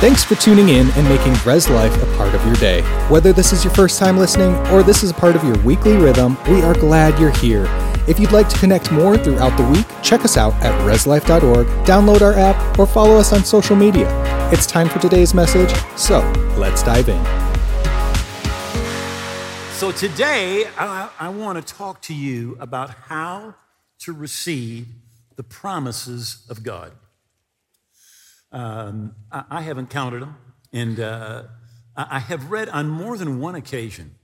Thanks for tuning in and making Res Life a part of your day. Whether this is your first time listening or this is a part of your weekly rhythm, we are glad you're here. If you'd like to connect more throughout the week, check us out at reslife.org, download our app, or follow us on social media. It's time for today's message, so let's dive in. So, today I, I want to talk to you about how to receive the promises of God. Um, I, I, haven't counted them, and uh, I have read on more than one occasion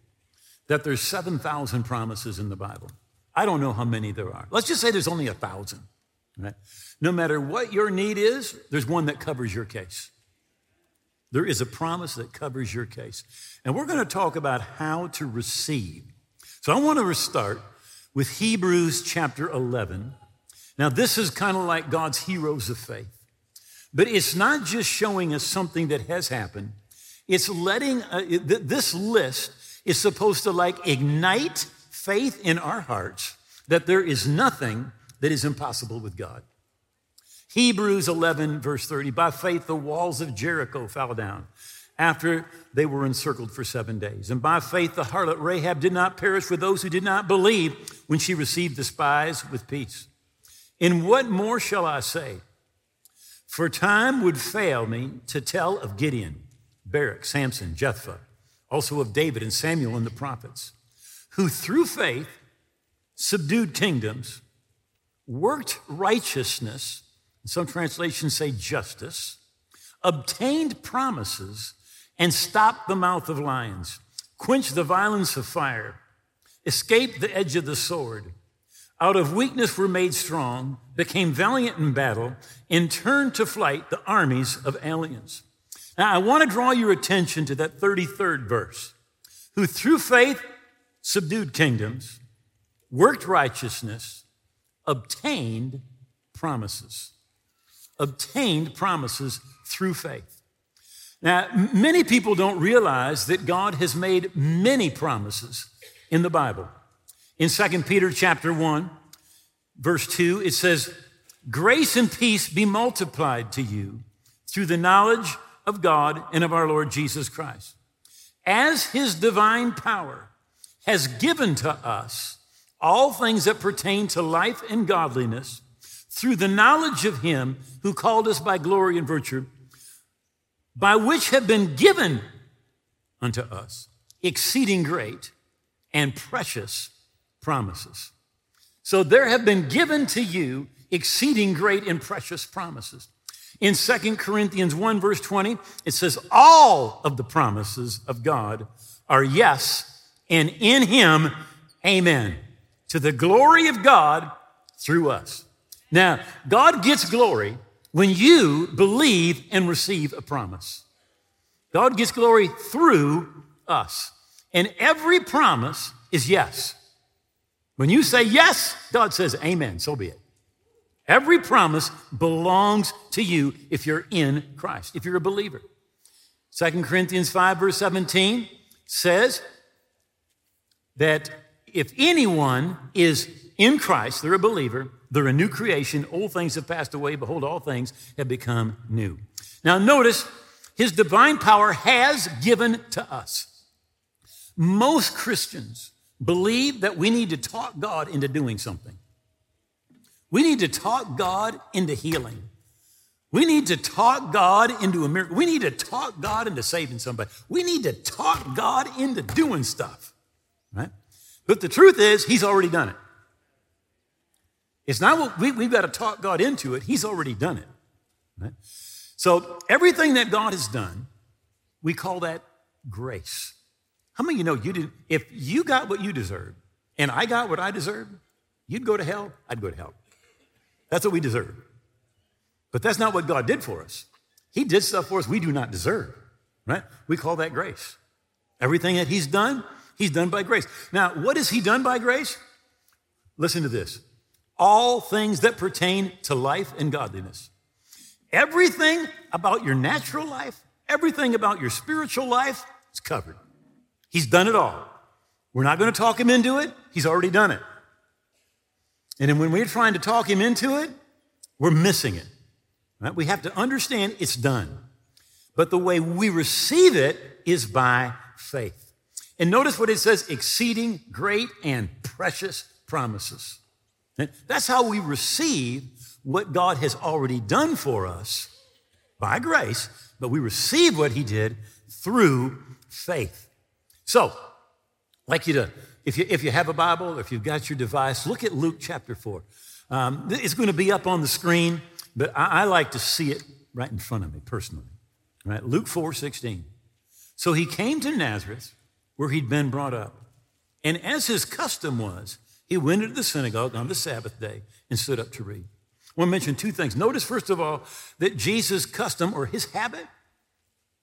that there's 7,000 promises in the Bible. I don't know how many there are. Let's just say there's only a thousand. Right? No matter what your need is, there's one that covers your case. There is a promise that covers your case. And we're going to talk about how to receive. So I want to start with Hebrews chapter 11. Now, this is kind of like God's heroes of faith. But it's not just showing us something that has happened, it's letting, uh, this list is supposed to like ignite faith in our hearts that there is nothing that is impossible with God. Hebrews 11, verse 30 By faith, the walls of Jericho fell down after they were encircled for seven days. And by faith, the harlot Rahab did not perish with those who did not believe when she received the spies with peace. In what more shall I say? For time would fail me to tell of Gideon, Barak, Samson, Jephthah, also of David and Samuel and the prophets, who through faith subdued kingdoms, worked righteousness, some translations say justice, obtained promises, and stopped the mouth of lions, quenched the violence of fire, escaped the edge of the sword out of weakness were made strong, became valiant in battle, and turned to flight the armies of aliens. Now, I want to draw your attention to that 33rd verse. Who through faith subdued kingdoms, worked righteousness, obtained promises. Obtained promises through faith. Now, many people don't realize that God has made many promises in the Bible. In 2 Peter chapter 1, verse 2, it says, Grace and peace be multiplied to you through the knowledge of God and of our Lord Jesus Christ. As his divine power has given to us all things that pertain to life and godliness through the knowledge of him who called us by glory and virtue, by which have been given unto us exceeding great and precious promises. So there have been given to you exceeding great and precious promises. In 2 Corinthians 1, verse 20, it says, All of the promises of God are yes, and in Him, amen, to the glory of God through us. Now, God gets glory when you believe and receive a promise. God gets glory through us. And every promise is yes. When you say yes, God says amen, so be it. Every promise belongs to you if you're in Christ, if you're a believer. 2 Corinthians 5, verse 17 says that if anyone is in Christ, they're a believer, they're a new creation, old things have passed away, behold, all things have become new. Now, notice his divine power has given to us. Most Christians believe that we need to talk God into doing something. We need to talk God into healing. We need to talk God into a miracle. We need to talk God into saving somebody. We need to talk God into doing stuff, right? But the truth is, He's already done it. It's not what we, we've got to talk God into it, He's already done it, right? So everything that God has done, we call that grace. How many of you know you didn't, if you got what you deserved and I got what I deserved, you'd go to hell, I'd go to hell. That's what we deserve. But that's not what God did for us. He did stuff for us we do not deserve, right? We call that grace. Everything that He's done, He's done by grace. Now, what has He done by grace? Listen to this all things that pertain to life and godliness. Everything about your natural life, everything about your spiritual life is covered. He's done it all. We're not going to talk him into it. He's already done it. And then when we're trying to talk him into it, we're missing it. Right? We have to understand it's done. but the way we receive it is by faith. And notice what it says exceeding great and precious promises. That's how we receive what God has already done for us by grace, but we receive what He did through faith. So, I'd like you to, if you, if you have a Bible, if you've got your device, look at Luke chapter 4. Um, it's going to be up on the screen, but I, I like to see it right in front of me personally. Right? Luke 4 16. So he came to Nazareth, where he'd been brought up. And as his custom was, he went into the synagogue on the Sabbath day and stood up to read. I want to mention two things. Notice, first of all, that Jesus' custom or his habit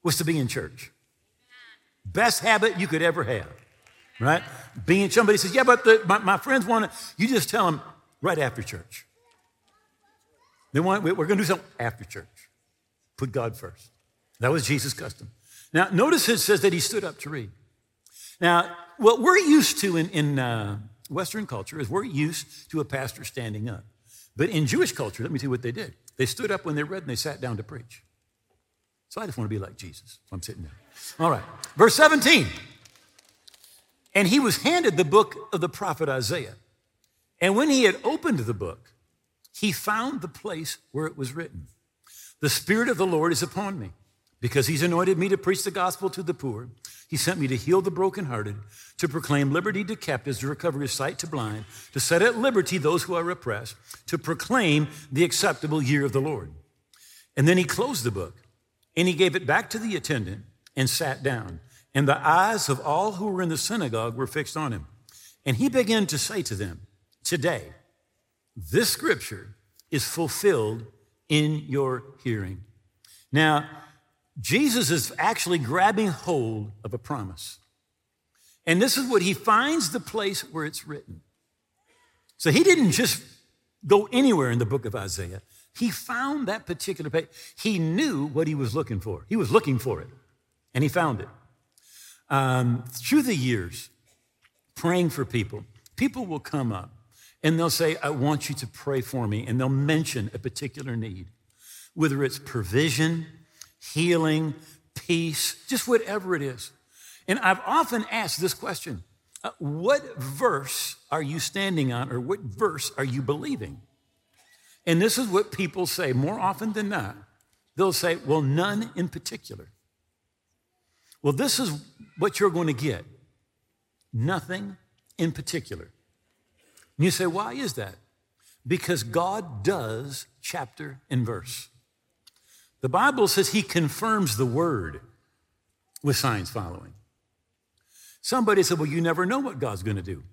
was to be in church. Best habit you could ever have, right? Being somebody says, Yeah, but the, my, my, friends want to, you just tell them right after church. They want, we're going to do something after church. Put God first. That was Jesus' custom. Now, notice it says that he stood up to read. Now, what we're used to in, in uh, Western culture is we're used to a pastor standing up. But in Jewish culture, let me tell you what they did. They stood up when they read and they sat down to preach. So I just want to be like Jesus. So I'm sitting there. All right. Verse 17. And he was handed the book of the prophet Isaiah. And when he had opened the book, he found the place where it was written The Spirit of the Lord is upon me, because he's anointed me to preach the gospel to the poor. He sent me to heal the brokenhearted, to proclaim liberty to captives, to recover sight to blind, to set at liberty those who are oppressed, to proclaim the acceptable year of the Lord. And then he closed the book and he gave it back to the attendant and sat down. And the eyes of all who were in the synagogue were fixed on him. And he began to say to them, Today, this scripture is fulfilled in your hearing. Now, Jesus is actually grabbing hold of a promise. And this is what he finds the place where it's written. So he didn't just go anywhere in the book of Isaiah. He found that particular page. He knew what he was looking for. He was looking for it, and he found it. Um, through the years, praying for people, people will come up and they'll say, I want you to pray for me. And they'll mention a particular need, whether it's provision, healing, peace, just whatever it is. And I've often asked this question uh, What verse are you standing on, or what verse are you believing? And this is what people say more often than not. They'll say, Well, none in particular. Well, this is what you're going to get nothing in particular. And you say, Why is that? Because God does chapter and verse. The Bible says he confirms the word with signs following. Somebody said, Well, you never know what God's going to do.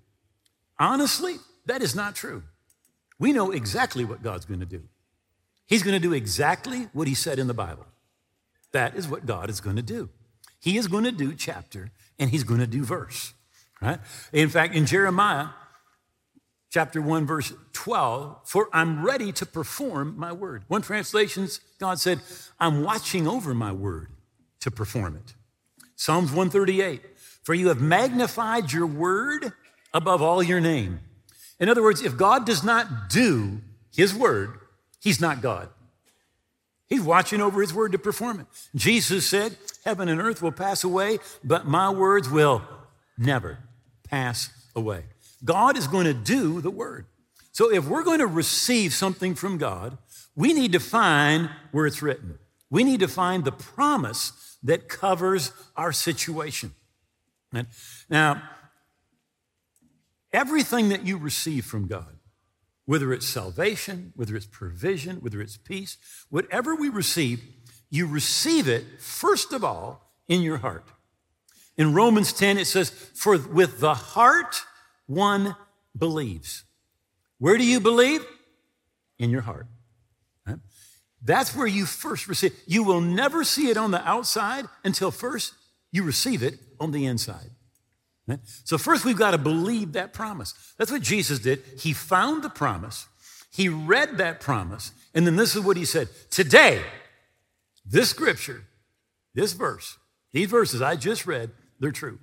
Honestly, that is not true. We know exactly what God's going to do. He's going to do exactly what he said in the Bible. That is what God is going to do. He is going to do chapter and he's going to do verse, right? In fact, in Jeremiah chapter 1 verse 12, for I'm ready to perform my word. One translations God said, I'm watching over my word to perform it. Psalms 138, for you have magnified your word above all your name. In other words, if God does not do his word, he's not God. He's watching over his word to perform it. Jesus said, Heaven and earth will pass away, but my words will never pass away. God is going to do the word. So if we're going to receive something from God, we need to find where it's written. We need to find the promise that covers our situation. Now, everything that you receive from God, whether it's salvation, whether it's provision, whether it's peace, whatever we receive, you receive it, first of all, in your heart. In Romans 10, it says, For with the heart one believes. Where do you believe? In your heart. That's where you first receive. You will never see it on the outside until first you receive it on the inside. So, first, we've got to believe that promise. That's what Jesus did. He found the promise, he read that promise, and then this is what he said Today, this scripture, this verse, these verses I just read, they're true.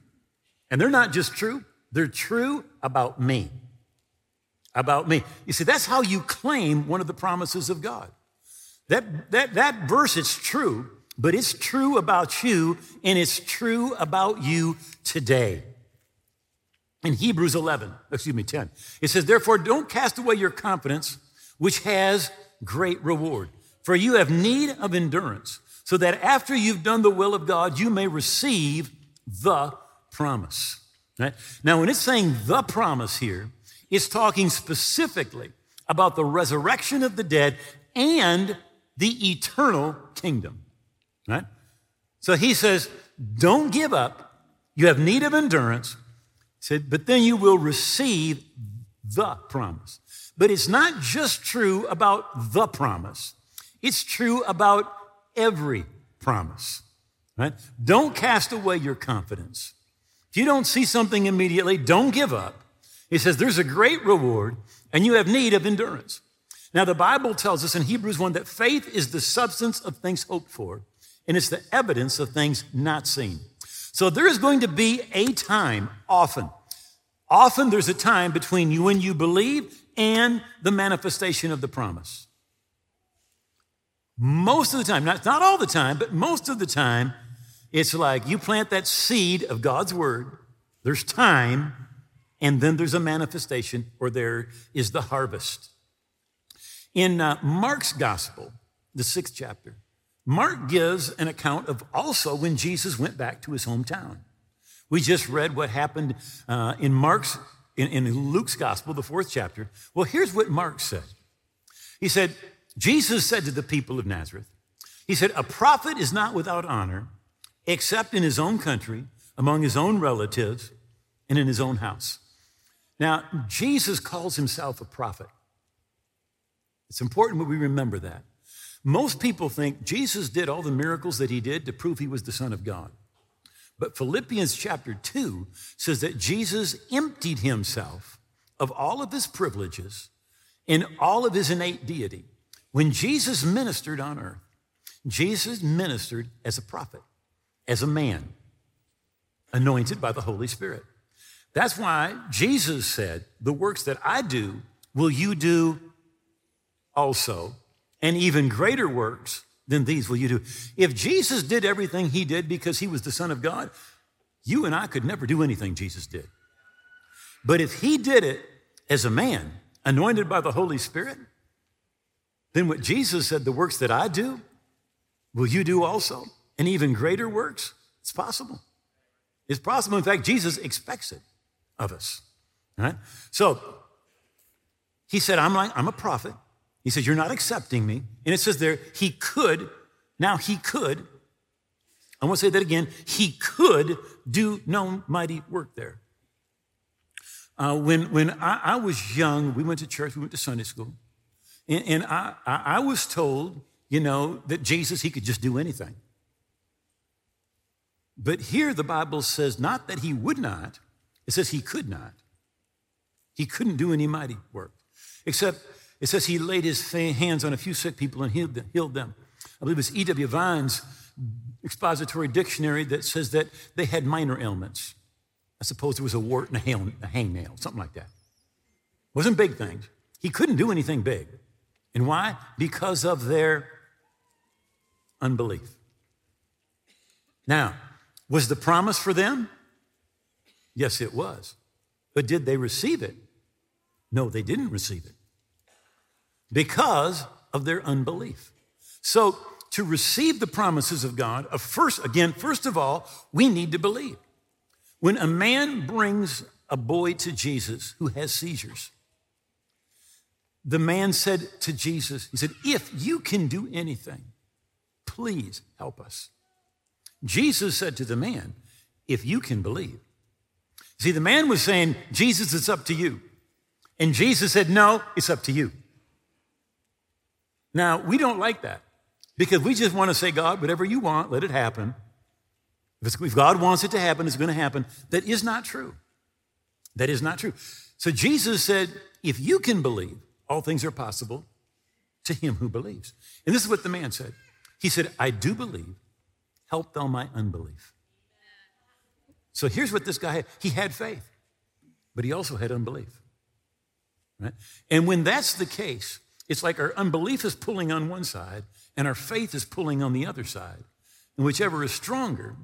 And they're not just true, they're true about me. About me. You see, that's how you claim one of the promises of God. That, that, that verse is true but it's true about you and it's true about you today. In Hebrews 11, excuse me, 10, it says, Therefore, don't cast away your confidence, which has great reward. For you have need of endurance, so that after you've done the will of God, you may receive the promise. Right? Now, when it's saying the promise here, it's talking specifically about the resurrection of the dead and the eternal kingdom. Right? So he says, don't give up. You have need of endurance. Said, but then you will receive the promise. But it's not just true about the promise. It's true about every promise. Right? Don't cast away your confidence. If you don't see something immediately, don't give up. He says there's a great reward and you have need of endurance. Now, the Bible tells us in Hebrews 1 that faith is the substance of things hoped for and it's the evidence of things not seen. So there is going to be a time, often, often there's a time between you when you believe and the manifestation of the promise. Most of the time, not, not all the time, but most of the time, it's like you plant that seed of God's word, there's time, and then there's a manifestation, or there is the harvest. In uh, Mark's gospel, the sixth chapter, Mark gives an account of also when Jesus went back to his hometown. We just read what happened uh, in Mark's, in, in Luke's gospel, the fourth chapter. Well, here's what Mark said. He said, Jesus said to the people of Nazareth, He said, A prophet is not without honor except in his own country, among his own relatives, and in his own house. Now, Jesus calls himself a prophet. It's important that we remember that. Most people think Jesus did all the miracles that he did to prove he was the Son of God. But Philippians chapter 2 says that Jesus emptied himself of all of his privileges and all of his innate deity when Jesus ministered on earth, Jesus ministered as a prophet, as a man, anointed by the Holy Spirit. That's why Jesus said, The works that I do will you do also, and even greater works than these will you do. If Jesus did everything he did because he was the Son of God, you and I could never do anything Jesus did. But if he did it as a man, anointed by the Holy Spirit, then what Jesus said, the works that I do, will you do also? And even greater works? It's possible. It's possible. In fact, Jesus expects it of us. Right? So he said, I'm like, I'm a prophet. He says, You're not accepting me. And it says there, he could, now he could, I want to say that again, he could do no mighty work there. Uh, when when I, I was young, we went to church, we went to Sunday school. And, and I, I was told, you know, that Jesus, he could just do anything. But here the Bible says not that he would not, it says he could not. He couldn't do any mighty work, except it says he laid his hands on a few sick people and healed them. I believe it's E.W. Vine's expository dictionary that says that they had minor ailments. I suppose there was a wart and a, hangnail, something like that. It wasn't big things. He couldn't do anything big. And why? Because of their unbelief. Now, was the promise for them? Yes, it was. But did they receive it? No, they didn't receive it because of their unbelief. So, to receive the promises of God, first, again, first of all, we need to believe. When a man brings a boy to Jesus who has seizures, the man said to Jesus, He said, If you can do anything, please help us. Jesus said to the man, If you can believe. See, the man was saying, Jesus, it's up to you. And Jesus said, No, it's up to you. Now, we don't like that because we just want to say, God, whatever you want, let it happen. If God wants it to happen, it's going to happen. That is not true. That is not true. So Jesus said, If you can believe, all things are possible to him who believes. And this is what the man said. He said, I do believe. Help thou my unbelief. So here's what this guy had. He had faith, but he also had unbelief. Right? And when that's the case, it's like our unbelief is pulling on one side and our faith is pulling on the other side. And whichever is stronger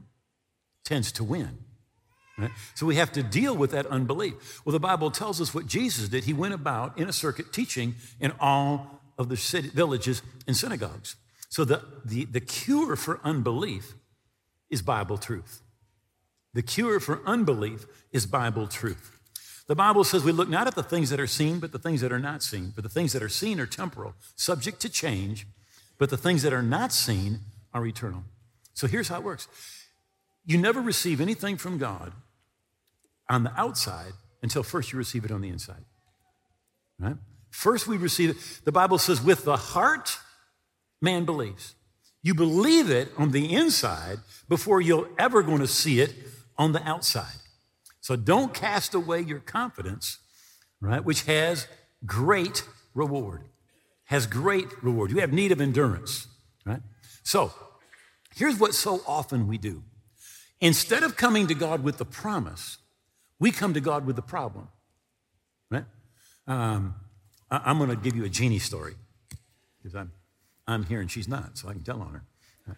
tends to win. Right? So we have to deal with that unbelief. Well, the Bible tells us what Jesus did. He went about in a circuit teaching in all of the city, villages and synagogues. So the, the, the cure for unbelief is Bible truth. The cure for unbelief is Bible truth. The Bible says we look not at the things that are seen, but the things that are not seen. For the things that are seen are temporal, subject to change, but the things that are not seen are eternal. So here's how it works you never receive anything from God on the outside until first you receive it on the inside. Right? First, we receive it. The Bible says, with the heart, man believes. You believe it on the inside before you're ever going to see it on the outside. So don't cast away your confidence, right, which has great reward. Has great reward. You have need of endurance, right? So here's what so often we do. Instead of coming to God with the promise, we come to God with the problem, right? Um, I, am going to give you a Jeannie story because I'm, I'm here and she's not, so I can tell on her. Right?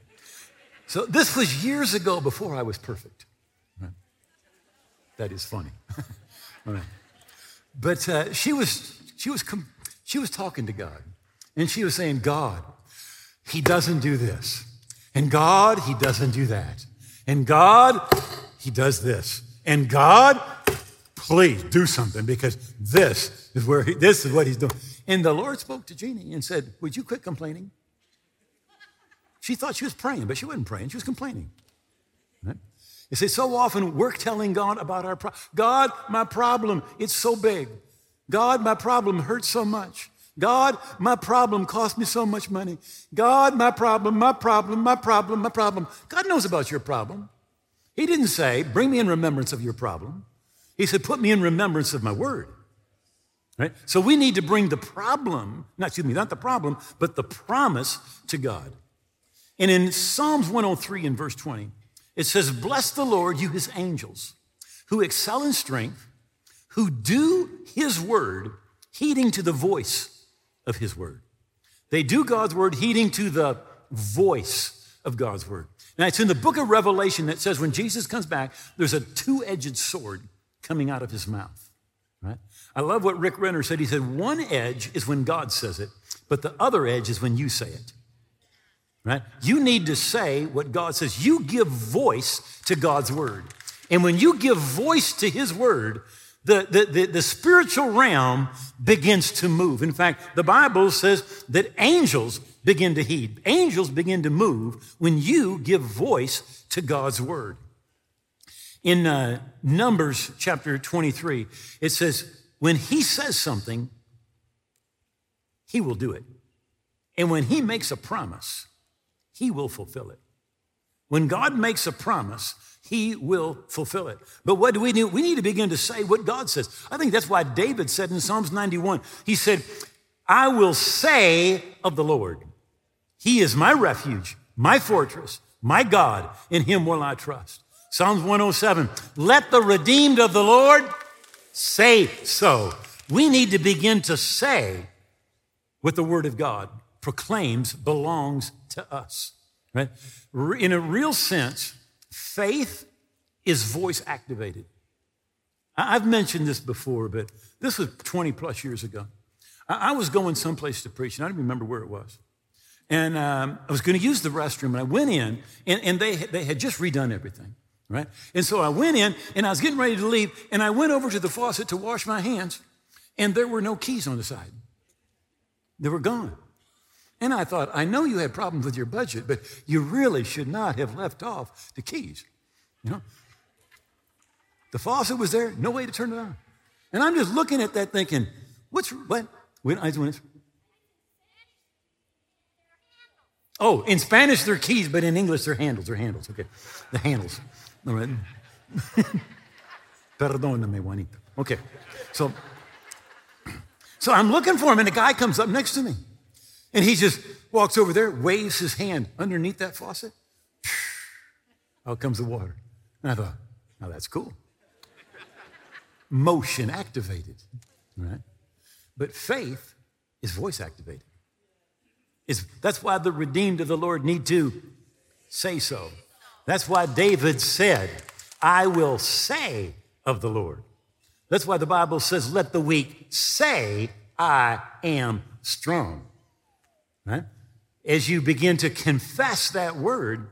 So this was years ago before I was perfect. That is funny. But uh, she was she was com- she was talking to God, and she was saying, "God, He doesn't do this, and God, He doesn't do that, and God, He does this, and God, please do something because this is where he, this is what he's doing. And the Lord spoke to Jeannie and said, Would you quit complaining? She thought she was praying, but she wasn't praying, she was complaining. Right? You see, so often we're telling God about our problem. God, my problem, it's so big. God, my problem hurts so much. God, my problem cost me so much money. God, my problem, my problem, my problem, my problem. God knows about your problem. He didn't say, Bring me in remembrance of your problem. He said, Put me in remembrance of my word. Right? So we need to bring the problem, not excuse me, not the problem, but the promise to God. And in Psalms 103 in verse 20, it says, Bless the Lord, you his angels, who excel in strength, who do his word, heeding to the voice of his word. They do God's word, heeding to the voice of God's word. Now, it's in the book of Revelation that says when Jesus comes back, there's a two edged sword coming out of his mouth. Right? I love what Rick Renner said. He said, One edge is when God says it, but the other edge is when you say it. Right? You need to say what God says. You give voice to God's word. And when you give voice to his word, the, the, the, the, spiritual realm begins to move. In fact, the Bible says that angels begin to heed. Angels begin to move when you give voice to God's word. In uh, Numbers chapter 23, it says, when he says something, he will do it. And when he makes a promise, he will fulfill it. When God makes a promise, he will fulfill it. But what do we do? We need to begin to say what God says. I think that's why David said in Psalms 91, he said, I will say of the Lord, He is my refuge, my fortress, my God, in Him will I trust. Psalms 107 Let the redeemed of the Lord say so. We need to begin to say what the Word of God proclaims belongs to us. Right? In a real sense, faith is voice activated. I've mentioned this before, but this was 20 plus years ago. I was going someplace to preach, and I don't remember where it was. And um, I was going to use the restroom, and I went in, and, and they, they had just redone everything right? And so I went in and I was getting ready to leave and I went over to the faucet to wash my hands and there were no keys on the side. They were gone. And I thought, I know you had problems with your budget, but you really should not have left off the keys. You know? The faucet was there, no way to turn it on. And I'm just looking at that thinking, what's what? I went, Oh, in Spanish they're keys, but in English they're handles. They're handles. Okay, the handles. All right. Perdóname, Juanita. Okay. So, so I'm looking for him, and the guy comes up next to me. And he just walks over there, waves his hand underneath that faucet. Out comes the water. And I thought, now that's cool. Motion activated, right? But faith is voice activated. Is that's why the redeemed of the Lord need to say so. That's why David said, I will say of the Lord. That's why the Bible says, let the weak say, I am strong. Right? As you begin to confess that word,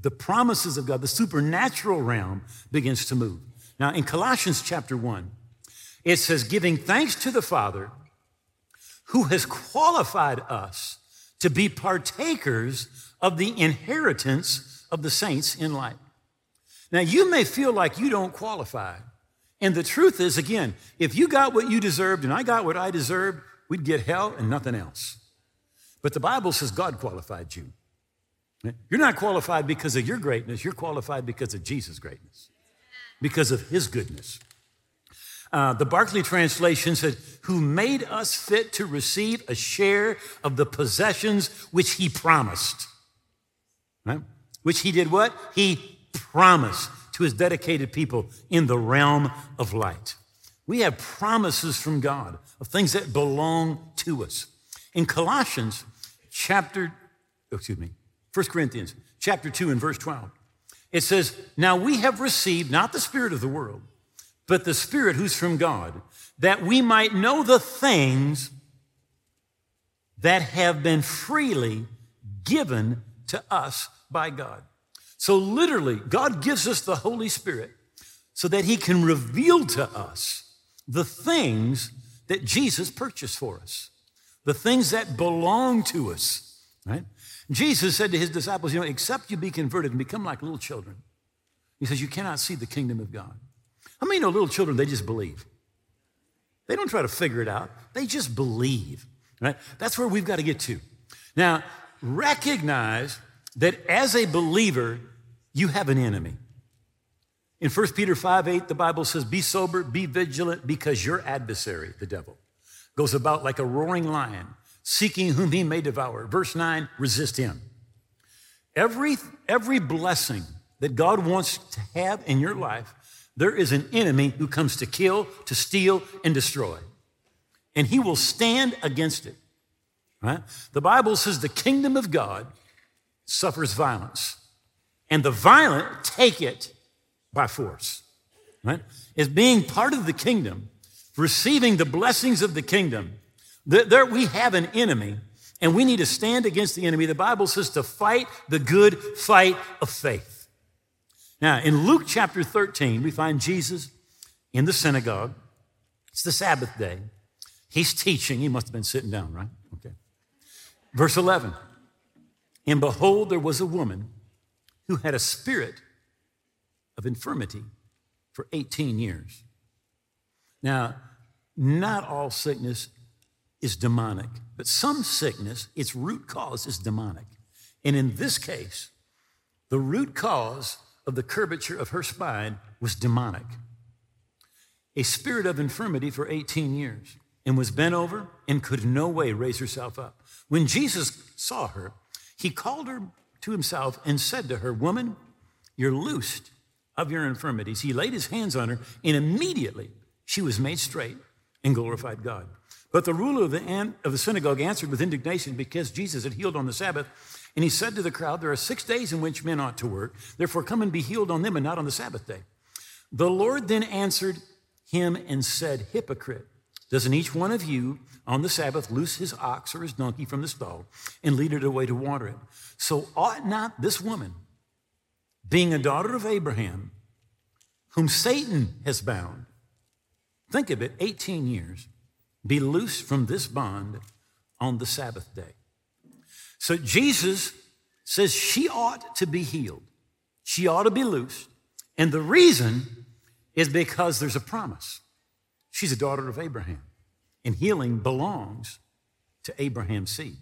the promises of God, the supernatural realm begins to move. Now, in Colossians chapter 1, it says, giving thanks to the Father who has qualified us to be partakers of the inheritance of the saints in light. Now, you may feel like you don't qualify. And the truth is, again, if you got what you deserved and I got what I deserved, we'd get hell and nothing else. But the Bible says God qualified you. You're not qualified because of your greatness, you're qualified because of Jesus' greatness, because of his goodness. Uh, the Barclay translation said, Who made us fit to receive a share of the possessions which he promised. Right? Which he did what? He promised to his dedicated people in the realm of light. We have promises from God of things that belong to us. In Colossians chapter, oh, excuse me, 1 Corinthians chapter 2 and verse 12, it says, Now we have received not the spirit of the world, but the Spirit who's from God, that we might know the things that have been freely given to us by God. So, literally, God gives us the Holy Spirit so that He can reveal to us the things that Jesus purchased for us, the things that belong to us, right? Jesus said to His disciples, You know, except you be converted and become like little children, He says, You cannot see the kingdom of God. How many know little children, they just believe? They don't try to figure it out, they just believe, right? That's where we've got to get to. Now, recognize that as a believer, you have an enemy. In 1 Peter 5 8, the Bible says, Be sober, be vigilant, because your adversary, the devil, goes about like a roaring lion, seeking whom he may devour. Verse 9, resist him. Every, every blessing that God wants to have in your life there is an enemy who comes to kill, to steal, and destroy. And he will stand against it. Right? The Bible says the kingdom of God suffers violence, and the violent take it by force. Right? As being part of the kingdom, receiving the blessings of the kingdom, there we have an enemy, and we need to stand against the enemy. The Bible says to fight the good fight of faith. Now, in Luke chapter 13, we find Jesus in the synagogue. It's the Sabbath day. He's teaching. He must have been sitting down, right? Okay. Verse 11 And behold, there was a woman who had a spirit of infirmity for 18 years. Now, not all sickness is demonic, but some sickness, its root cause is demonic. And in this case, the root cause of the curvature of her spine was demonic. A spirit of infirmity for 18 years and was bent over and could no way raise herself up. When Jesus saw her, he called her to himself and said to her, Woman, you're loosed of your infirmities. He laid his hands on her, and immediately she was made straight and glorified God. But the ruler of the, of the synagogue answered with indignation because Jesus had healed on the Sabbath. And he said to the crowd, There are six days in which men ought to work. Therefore, come and be healed on them and not on the Sabbath day. The Lord then answered him and said, Hypocrite, doesn't each one of you on the Sabbath loose his ox or his donkey from the stall and lead it away to water it? So ought not this woman, being a daughter of Abraham, whom Satan has bound, think of it, 18 years, be loosed from this bond on the Sabbath day? So Jesus says she ought to be healed. She ought to be loosed. And the reason is because there's a promise. She's a daughter of Abraham, and healing belongs to Abraham's seed.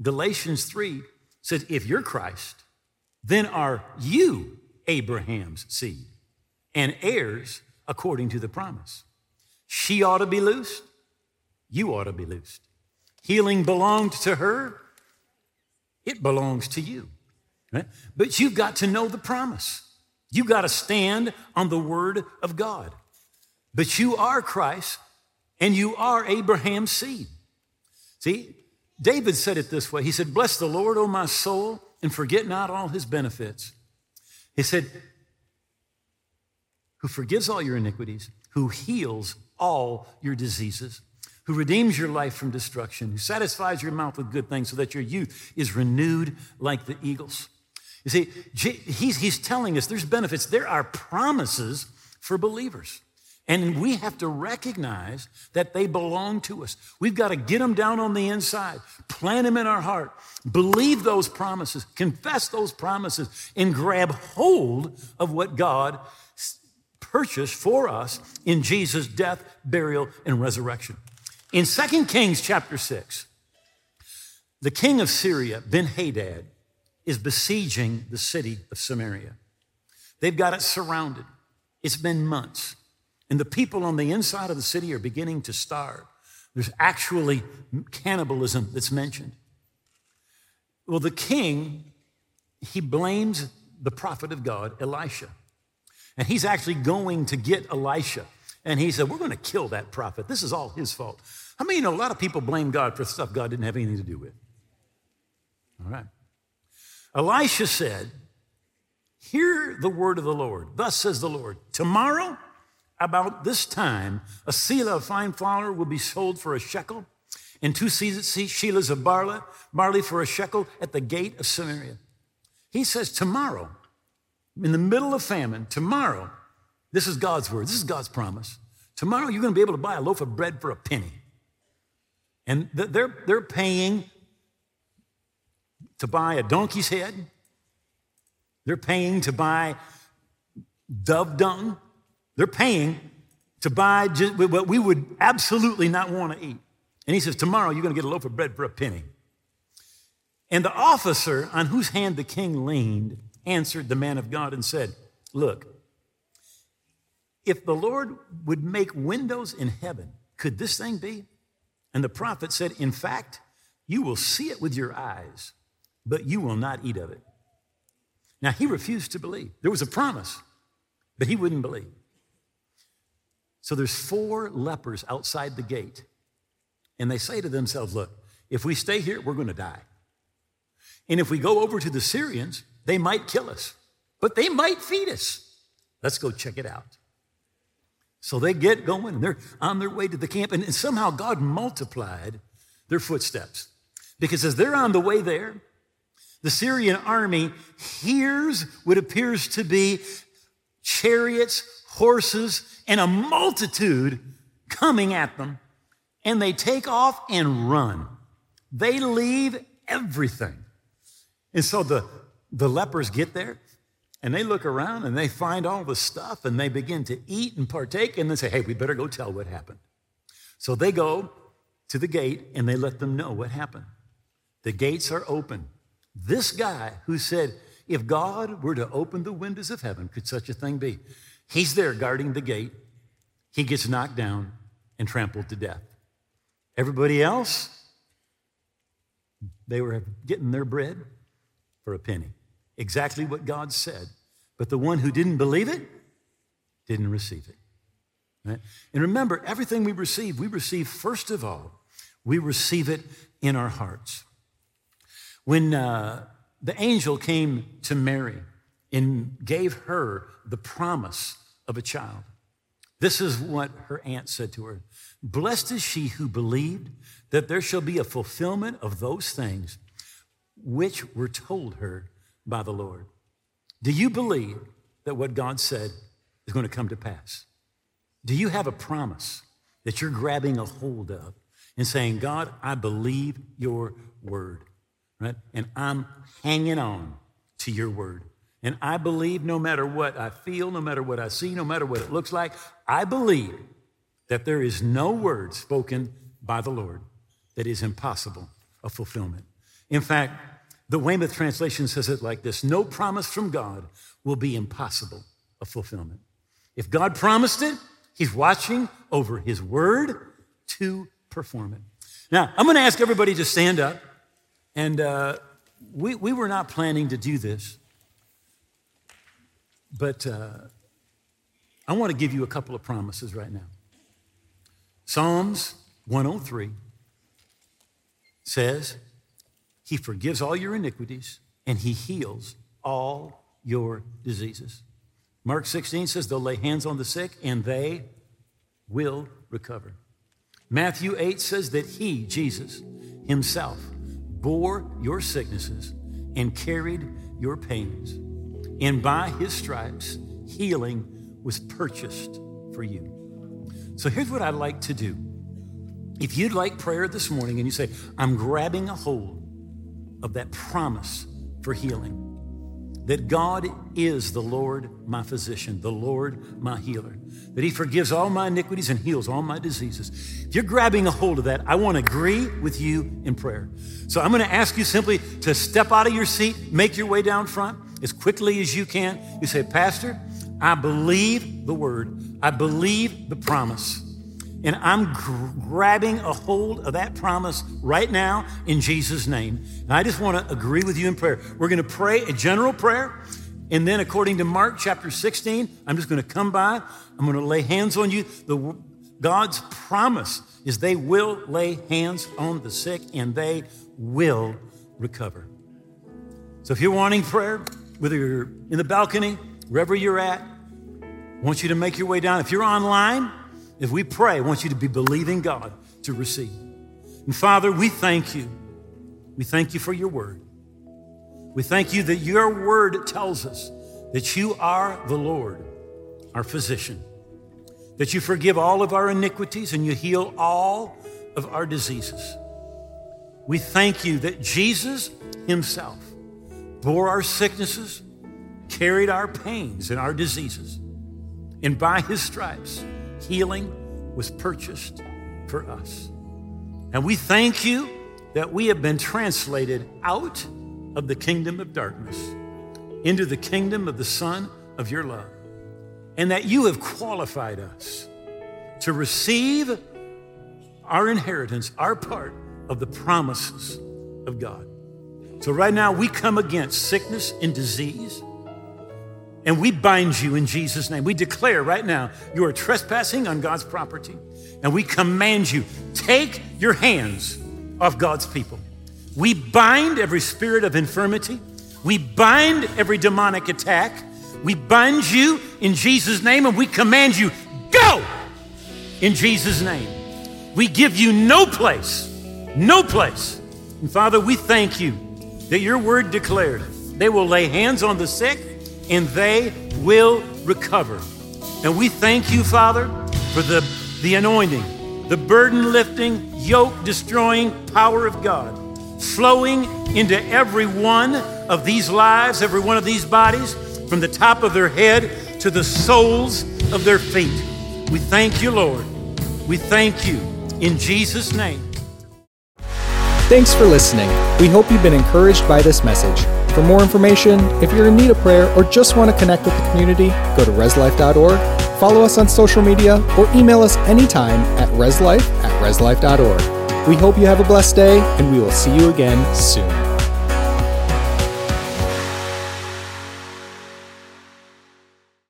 Galatians 3 says, If you're Christ, then are you Abraham's seed and heirs according to the promise. She ought to be loosed. You ought to be loosed. Healing belonged to her. It belongs to you. Right? But you've got to know the promise. You've got to stand on the word of God. But you are Christ and you are Abraham's seed. See, David said it this way He said, Bless the Lord, O my soul, and forget not all his benefits. He said, Who forgives all your iniquities, who heals all your diseases, who redeems your life from destruction, who satisfies your mouth with good things so that your youth is renewed like the eagles. You see, he's, he's telling us there's benefits, there are promises for believers. And we have to recognize that they belong to us. We've got to get them down on the inside, plant them in our heart, believe those promises, confess those promises, and grab hold of what God purchased for us in Jesus' death, burial, and resurrection. In 2 Kings chapter 6, the king of Syria, Ben Hadad, is besieging the city of Samaria. They've got it surrounded. It's been months. And the people on the inside of the city are beginning to starve. There's actually cannibalism that's mentioned. Well, the king, he blames the prophet of God, Elisha. And he's actually going to get Elisha. And he said, We're going to kill that prophet. This is all his fault. I mean, you know, a lot of people blame God for stuff God didn't have anything to do with. All right. Elisha said, Hear the word of the Lord. Thus says the Lord, Tomorrow, about this time, a seah of fine flour will be sold for a shekel, and two shekels of barley, barley for a shekel at the gate of Samaria. He says, Tomorrow, in the middle of famine, tomorrow, this is God's word, this is God's promise. Tomorrow, you're going to be able to buy a loaf of bread for a penny. And they're, they're paying to buy a donkey's head, they're paying to buy dove dung. They're paying to buy just what we would absolutely not want to eat. And he says, Tomorrow you're going to get a loaf of bread for a penny. And the officer on whose hand the king leaned answered the man of God and said, Look, if the Lord would make windows in heaven, could this thing be? And the prophet said, In fact, you will see it with your eyes, but you will not eat of it. Now, he refused to believe. There was a promise, but he wouldn't believe. So there's four lepers outside the gate, and they say to themselves, Look, if we stay here, we're going to die. And if we go over to the Syrians, they might kill us, but they might feed us. Let's go check it out. So they get going and they're on their way to the camp, and somehow God multiplied their footsteps. Because as they're on the way there, the Syrian army hears what appears to be chariots, horses, and a multitude coming at them, and they take off and run. They leave everything. And so the, the lepers get there and they look around and they find all the stuff and they begin to eat and partake and then say, hey, we better go tell what happened. So they go to the gate and they let them know what happened. The gates are open. This guy who said, if God were to open the windows of heaven, could such a thing be? He's there guarding the gate. He gets knocked down and trampled to death. Everybody else, they were getting their bread for a penny. Exactly what God said. But the one who didn't believe it didn't receive it. Right? And remember, everything we receive, we receive first of all, we receive it in our hearts. When uh, the angel came to Mary and gave her the promise of a child, this is what her aunt said to her Blessed is she who believed that there shall be a fulfillment of those things which were told her by the Lord. Do you believe that what God said is going to come to pass? Do you have a promise that you're grabbing a hold of and saying, God, I believe your word, right? And I'm hanging on to your word. And I believe no matter what I feel, no matter what I see, no matter what it looks like, I believe that there is no word spoken by the Lord that is impossible of fulfillment. In fact, the Weymouth translation says it like this No promise from God will be impossible of fulfillment. If God promised it, He's watching over His word to perform it. Now, I'm going to ask everybody to stand up. And uh, we, we were not planning to do this, but uh, I want to give you a couple of promises right now. Psalms 103 says, he forgives all your iniquities and he heals all your diseases. Mark 16 says they'll lay hands on the sick and they will recover. Matthew 8 says that he, Jesus, himself, bore your sicknesses and carried your pains. And by his stripes, healing was purchased for you. So here's what I'd like to do. If you'd like prayer this morning and you say, I'm grabbing a hold of that promise for healing, that God is the Lord my physician, the Lord my healer, that He forgives all my iniquities and heals all my diseases. If you're grabbing a hold of that, I want to agree with you in prayer. So I'm going to ask you simply to step out of your seat, make your way down front as quickly as you can. You say, Pastor, I believe the word, I believe the promise. And I'm gr- grabbing a hold of that promise right now in Jesus' name. And I just want to agree with you in prayer. We're going to pray a general prayer. And then, according to Mark chapter 16, I'm just going to come by. I'm going to lay hands on you. The, God's promise is they will lay hands on the sick and they will recover. So if you're wanting prayer, whether you're in the balcony, wherever you're at, I want you to make your way down. If you're online, if we pray, I want you to be believing God to receive. And Father, we thank you. We thank you for your word. We thank you that your word tells us that you are the Lord, our physician, that you forgive all of our iniquities and you heal all of our diseases. We thank you that Jesus himself bore our sicknesses, carried our pains and our diseases, and by his stripes, healing was purchased for us. And we thank you that we have been translated out of the kingdom of darkness into the kingdom of the Son of your love, and that you have qualified us to receive our inheritance, our part of the promises of God. So, right now, we come against sickness and disease, and we bind you in Jesus' name. We declare right now you are trespassing on God's property, and we command you take your hands off God's people. We bind every spirit of infirmity, we bind every demonic attack. We bind you in Jesus' name, and we command you go in Jesus' name. We give you no place, no place. And Father, we thank you that your word declared they will lay hands on the sick and they will recover. And we thank you, Father, for the, the anointing, the burden lifting, yoke destroying power of God flowing into every one of these lives, every one of these bodies, from the top of their head to the soles of their feet. We thank you, Lord. We thank you in Jesus' name. Thanks for listening. We hope you've been encouraged by this message. For more information, if you're in need of prayer or just want to connect with the community, go to reslife.org, follow us on social media, or email us anytime at reslife at reslife.org. We hope you have a blessed day, and we will see you again soon.